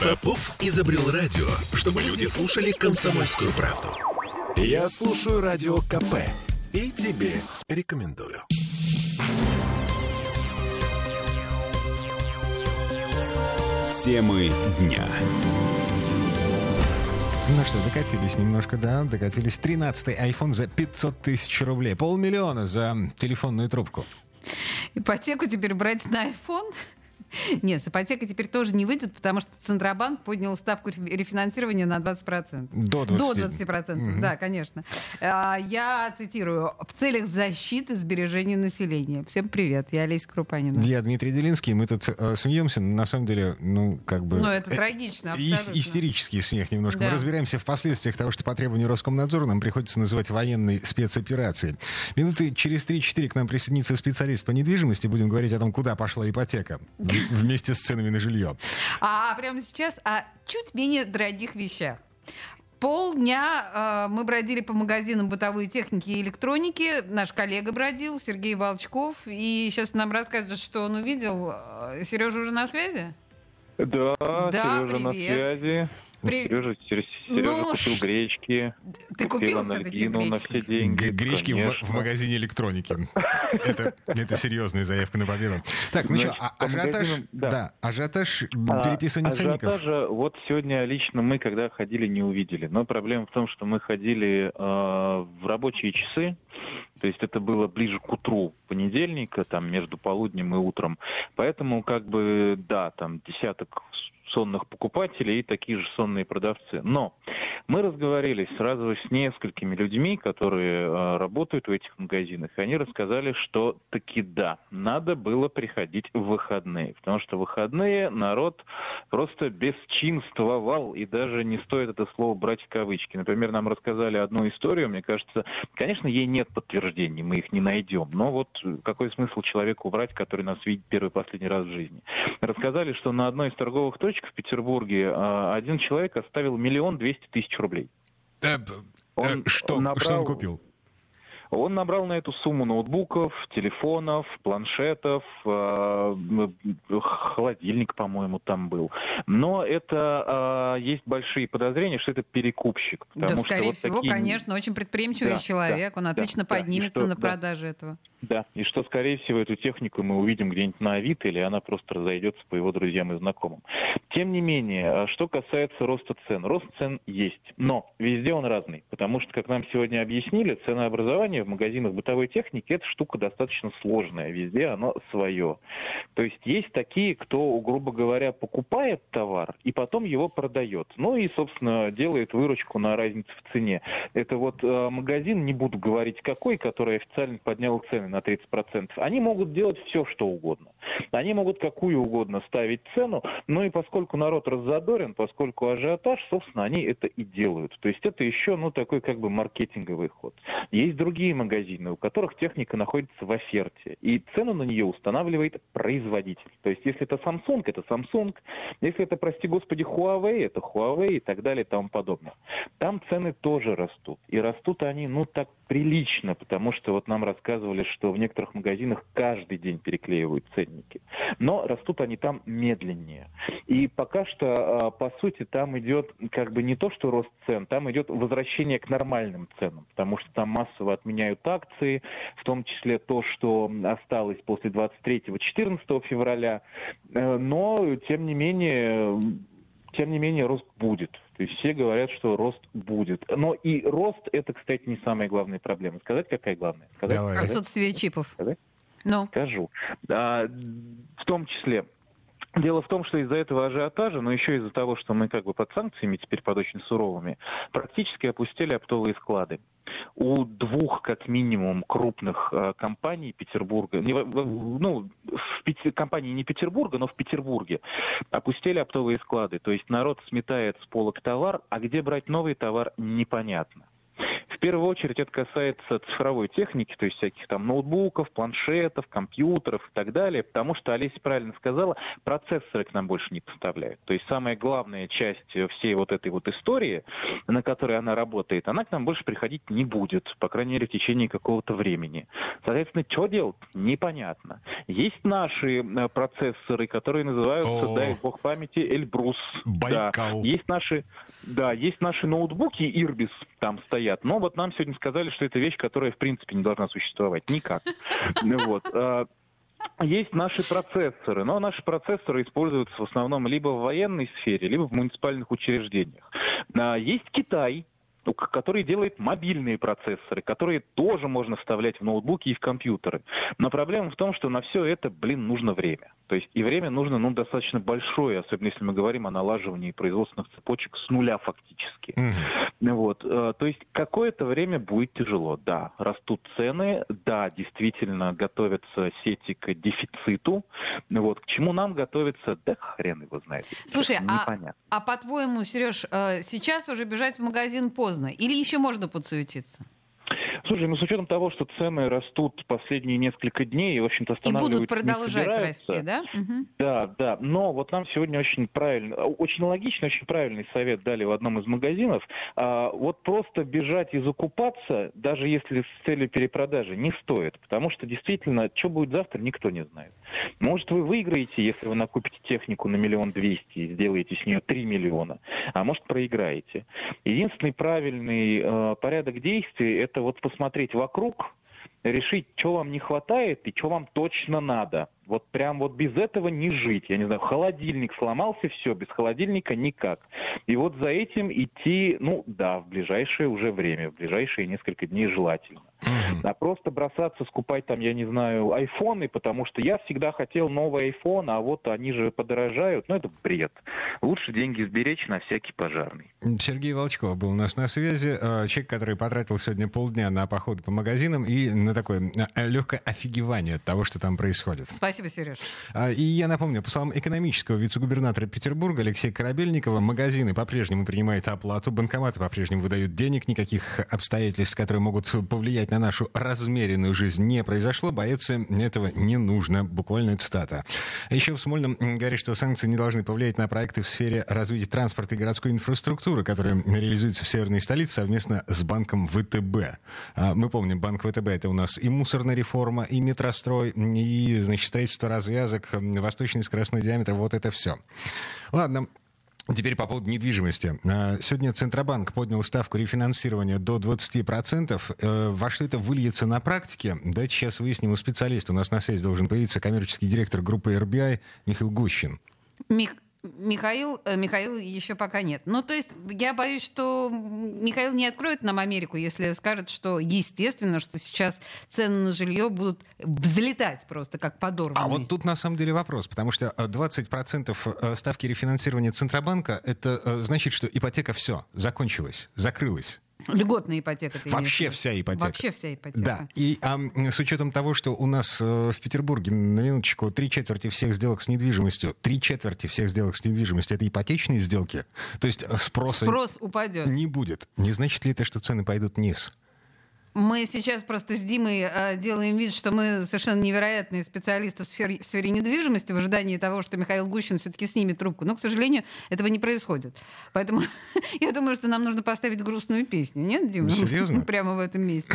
Попов изобрел радио, чтобы люди слушали комсомольскую правду. Я слушаю радио КП и тебе рекомендую. Темы дня. Ну что, докатились немножко, да, докатились. 13-й iPhone за 500 тысяч рублей. Полмиллиона за телефонную трубку. Ипотеку теперь брать на iPhone? Нет, с ипотекой теперь тоже не выйдет, потому что Центробанк поднял ставку рефинансирования на 20%. До 20%. До 20%, mm-hmm. да, конечно. А, я цитирую. В целях защиты сбережения населения. Всем привет, я Олеся Крупанина. Я Дмитрий Делинский, мы тут э, смеемся, на самом деле, ну, как бы... Ну, это трагично, э, Истерический смех немножко. Да. Мы разбираемся в последствиях того, что по требованию Роскомнадзора нам приходится называть военной спецоперацией. Минуты через 3-4 к нам присоединится специалист по недвижимости, будем говорить о том, куда пошла ипотека вместе с ценами на жилье. А прямо сейчас о чуть менее дорогих вещах. Полдня э, мы бродили по магазинам бытовой техники и электроники. Наш коллега бродил, Сергей Волчков. И сейчас нам расскажет, что он увидел. Э, Сережа уже на связи? Да, да Сережа привет. на связи. При... Сережа, Сережа ну, купил гречки. Ты купил все-таки гречки? на все деньги. Гречки в, в магазине электроники. Это, это серьезная заявка на победу. Так, ну что, а, ажиотаж, да. ажиотаж а, переписывания ценников. Ажиотажа вот сегодня лично мы, когда ходили, не увидели. Но проблема в том, что мы ходили э, в рабочие часы, то есть это было ближе к утру понедельника, там между полуднем и утром. Поэтому как бы, да, там десяток сонных покупателей и такие же сонные продавцы. Но мы разговаривали сразу с несколькими людьми, которые э, работают в этих магазинах, они рассказали, что таки да, надо было приходить в выходные, потому что в выходные народ просто бесчинствовал, и даже не стоит это слово брать в кавычки. Например, нам рассказали одну историю, мне кажется, конечно, ей нет подтверждений, мы их не найдем, но вот какой смысл человеку врать, который нас видит первый и последний раз в жизни. Рассказали, что на одной из торговых точек в Петербурге э, один человек оставил миллион двести тысяч рублей. Э, он, что, набрал, что он купил? Он набрал на эту сумму ноутбуков, телефонов, планшетов, э, холодильник, по-моему, там был. Но это э, есть большие подозрения, что это перекупщик. Да, скорее вот всего, такие... конечно, очень предприимчивый да, человек. Да, он отлично да, поднимется да, что, на продаже да. этого. Да, и что, скорее всего, эту технику мы увидим где-нибудь на Авито, или она просто разойдется по его друзьям и знакомым. Тем не менее, а что касается роста цен. Рост цен есть, но везде он разный, потому что, как нам сегодня объяснили, ценообразование в магазинах бытовой техники – это штука достаточно сложная, везде оно свое. То есть есть такие, кто, грубо говоря, покупает товар и потом его продает. Ну и, собственно, делает выручку на разницу в цене. Это вот э, магазин, не буду говорить какой, который официально поднял цены на 30%, они могут делать все, что угодно. Они могут какую угодно ставить цену, но и поскольку народ раззадорен, поскольку ажиотаж, собственно, они это и делают. То есть это еще, ну, такой как бы маркетинговый ход. Есть другие магазины, у которых техника находится в оферте, и цену на нее устанавливает производитель. То есть если это Samsung, это Samsung, если это, прости господи, Huawei, это Huawei и так далее и тому подобное. Там цены тоже растут. И растут они, ну, так прилично, потому что вот нам рассказывали, что в некоторых магазинах каждый день переклеивают ценники. Но растут они там медленнее. И пока что, а, по сути, там идет как бы не то, что рост цен, там идет возвращение к нормальным ценам, потому что там массово отменяют акции, в том числе то, что осталось после 23-14 февраля. Э, но, тем не менее, тем не менее, рост будет. То есть все говорят, что рост будет. Но и рост это, кстати, не самая главная проблема. Сказать, какая главная? Сказать, Давай. Сказать? Отсутствие чипов. Сказать? Ну. Скажу. А, в том числе Дело в том, что из-за этого ажиотажа, но еще из-за того, что мы как бы под санкциями теперь под очень суровыми, практически опустили оптовые склады. У двух, как минимум, крупных э, компаний Петербурга, не, ну, в Пети, компании не Петербурга, но в Петербурге, опустили оптовые склады. То есть народ сметает с полок товар, а где брать новый товар, непонятно. Первую очередь это касается цифровой техники, то есть всяких там ноутбуков, планшетов, компьютеров и так далее, потому что Олеся правильно сказала, процессоры к нам больше не поставляют. То есть самая главная часть всей вот этой вот истории, на которой она работает, она к нам больше приходить не будет, по крайней мере, в течение какого-то времени. Соответственно, что делать? Непонятно. Есть наши э, процессоры, которые называются, О, дай бог памяти, Эльбрус. Байкал. Да. Есть наши, да, есть наши ноутбуки Ирбис там стоят, но вот нам сегодня сказали, что это вещь, которая в принципе не должна существовать никак. Вот. А, есть наши процессоры, но наши процессоры используются в основном либо в военной сфере, либо в муниципальных учреждениях. А, есть Китай, который делает мобильные процессоры, которые тоже можно вставлять в ноутбуки и в компьютеры. Но проблема в том, что на все это, блин, нужно время. То есть и время нужно ну, достаточно большое, особенно если мы говорим о налаживании производственных цепочек с нуля фактически. Mm-hmm. Вот. Э, то есть какое-то время будет тяжело, да. Растут цены, да, действительно готовятся сети к дефициту. Вот. К чему нам готовиться, да хрен его знает. Слушай, а, а по-твоему, Сереж, э, сейчас уже бежать в магазин поздно? Поздно? Или еще можно подсуетиться? Слушай, ну с учетом того, что цены растут последние несколько дней и, в общем-то, останавливаются И будут продолжать расти, да? Угу. Да, да. Но вот нам сегодня очень правильно, очень логичный, очень правильный совет дали в одном из магазинов. А, вот просто бежать и закупаться, даже если с целью перепродажи, не стоит. Потому что действительно, что будет завтра, никто не знает. Может, вы выиграете, если вы накупите технику на миллион двести и сделаете с нее три миллиона, а может, проиграете. Единственный правильный э, порядок действий – это вот посмотреть посмотреть вокруг, решить, что вам не хватает и что вам точно надо. Вот прям вот без этого не жить. Я не знаю, холодильник сломался, все, без холодильника никак. И вот за этим идти, ну да, в ближайшее уже время, в ближайшие несколько дней желательно. А просто бросаться, скупать там, я не знаю, айфоны, потому что я всегда хотел новый айфон, а вот они же подорожают. Ну, это бред. Лучше деньги сберечь на всякий пожарный. Сергей Волчков был у нас на связи. Э, человек, который потратил сегодня полдня на походы по магазинам и на такое э, легкое офигевание от того, что там происходит. Спасибо, Сереж. А, и я напомню, по словам экономического вице-губернатора Петербурга Алексея Корабельникова, магазины по-прежнему принимают оплату, банкоматы по-прежнему выдают денег, никаких обстоятельств, которые могут повлиять на нашу размеренную жизнь не произошло, бояться этого не нужно. Буквально цитата. Еще в Смольном говорит, что санкции не должны повлиять на проекты в сфере развития транспорта и городской инфраструктуры, которые реализуются в северной столице совместно с банком ВТБ. А, мы помним, банк ВТБ это у нас и мусорная реформа, и метрострой, и значит, строительство развязок, восточный скоростной диаметр, вот это все. Ладно, Теперь по поводу недвижимости. А, сегодня Центробанк поднял ставку рефинансирования до 20%. Э, во что это выльется на практике? Давайте сейчас выясним у специалиста. У нас на связи должен появиться коммерческий директор группы RBI Михаил Гущин. Мих... Михаил, э, Михаил еще пока нет. Ну, то есть я боюсь, что Михаил не откроет нам Америку, если скажет, что естественно, что сейчас цены на жилье будут взлетать просто как подорванные. А вот тут на самом деле вопрос, потому что 20% э, э, ставки рефинансирования Центробанка, это значит, что ипотека все, закончилась, закрылась. Льготная ипотека. Ты Вообще вся ипотека. Вообще вся ипотека. Да. И а, с учетом того, что у нас э, в Петербурге, на минуточку, три четверти всех сделок с недвижимостью, три четверти всех сделок с недвижимостью это ипотечные сделки, то есть э, спроса Спрос упадет. не будет. Не значит ли это, что цены пойдут вниз? Мы сейчас просто с Димой э, делаем вид, что мы совершенно невероятные специалисты в сфере, в сфере недвижимости в ожидании того, что Михаил Гущин все-таки снимет трубку. Но, к сожалению, этого не происходит. Поэтому я думаю, что нам нужно поставить грустную песню. Нет, Дима? Серьезно? Прямо в этом месте,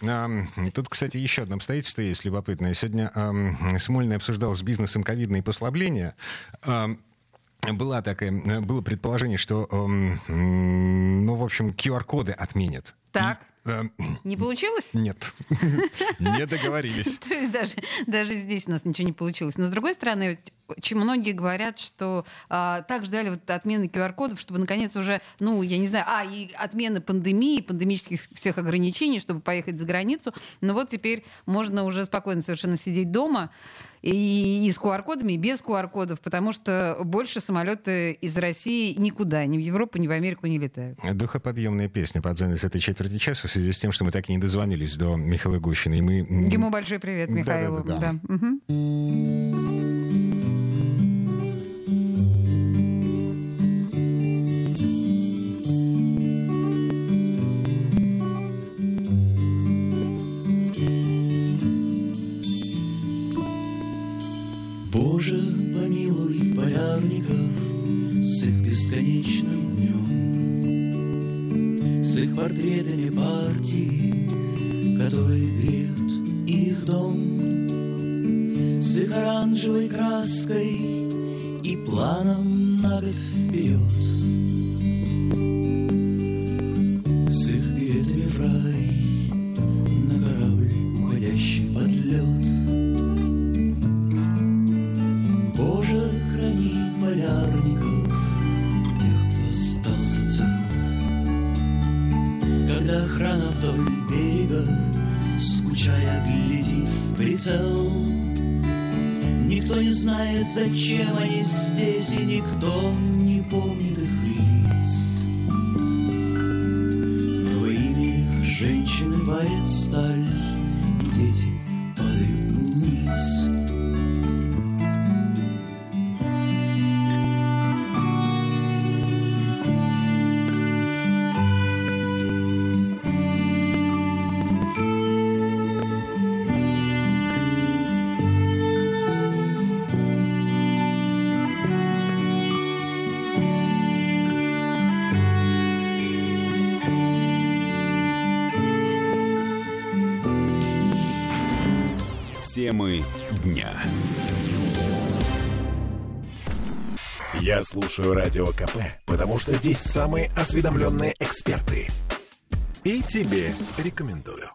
да. Тут, кстати, еще одно обстоятельство есть любопытное. Сегодня Смольный обсуждал с бизнесом ковидные послабления была такая, было предположение, что, ну, в общем, QR-коды отменят. Так. Эм, не получилось? Нет. Не договорились. То есть даже, даже здесь у нас ничего не получилось. Но с другой стороны, очень многие говорят, что а, так ждали вот отмены QR-кодов, чтобы наконец уже, ну, я не знаю, а, и отмены пандемии, пандемических всех ограничений, чтобы поехать за границу. Но вот теперь можно уже спокойно совершенно сидеть дома и, и с QR-кодами, и без QR-кодов, потому что больше самолеты из России никуда, ни в Европу, ни в Америку не летают. Духоподъемная песня под занавес этой четверти часа в связи с тем, что мы так и не дозвонились до Михаила Гущина. И мы... Ему большой привет, Михаил. Да, да, да, да. Угу. Бесконечным днем, с их портретами партии, которые греют их дом, с их оранжевой краской и планом на год вперед. Когда охрана вдоль берега, скучая, глядит в прицел, Никто не знает, зачем они здесь, и никто не помнит их лиц. Но во имя их женщины варят сталь, и дети падают ниц. Темы дня. Я слушаю Радио КП, потому что здесь самые осведомленные эксперты. И тебе рекомендую.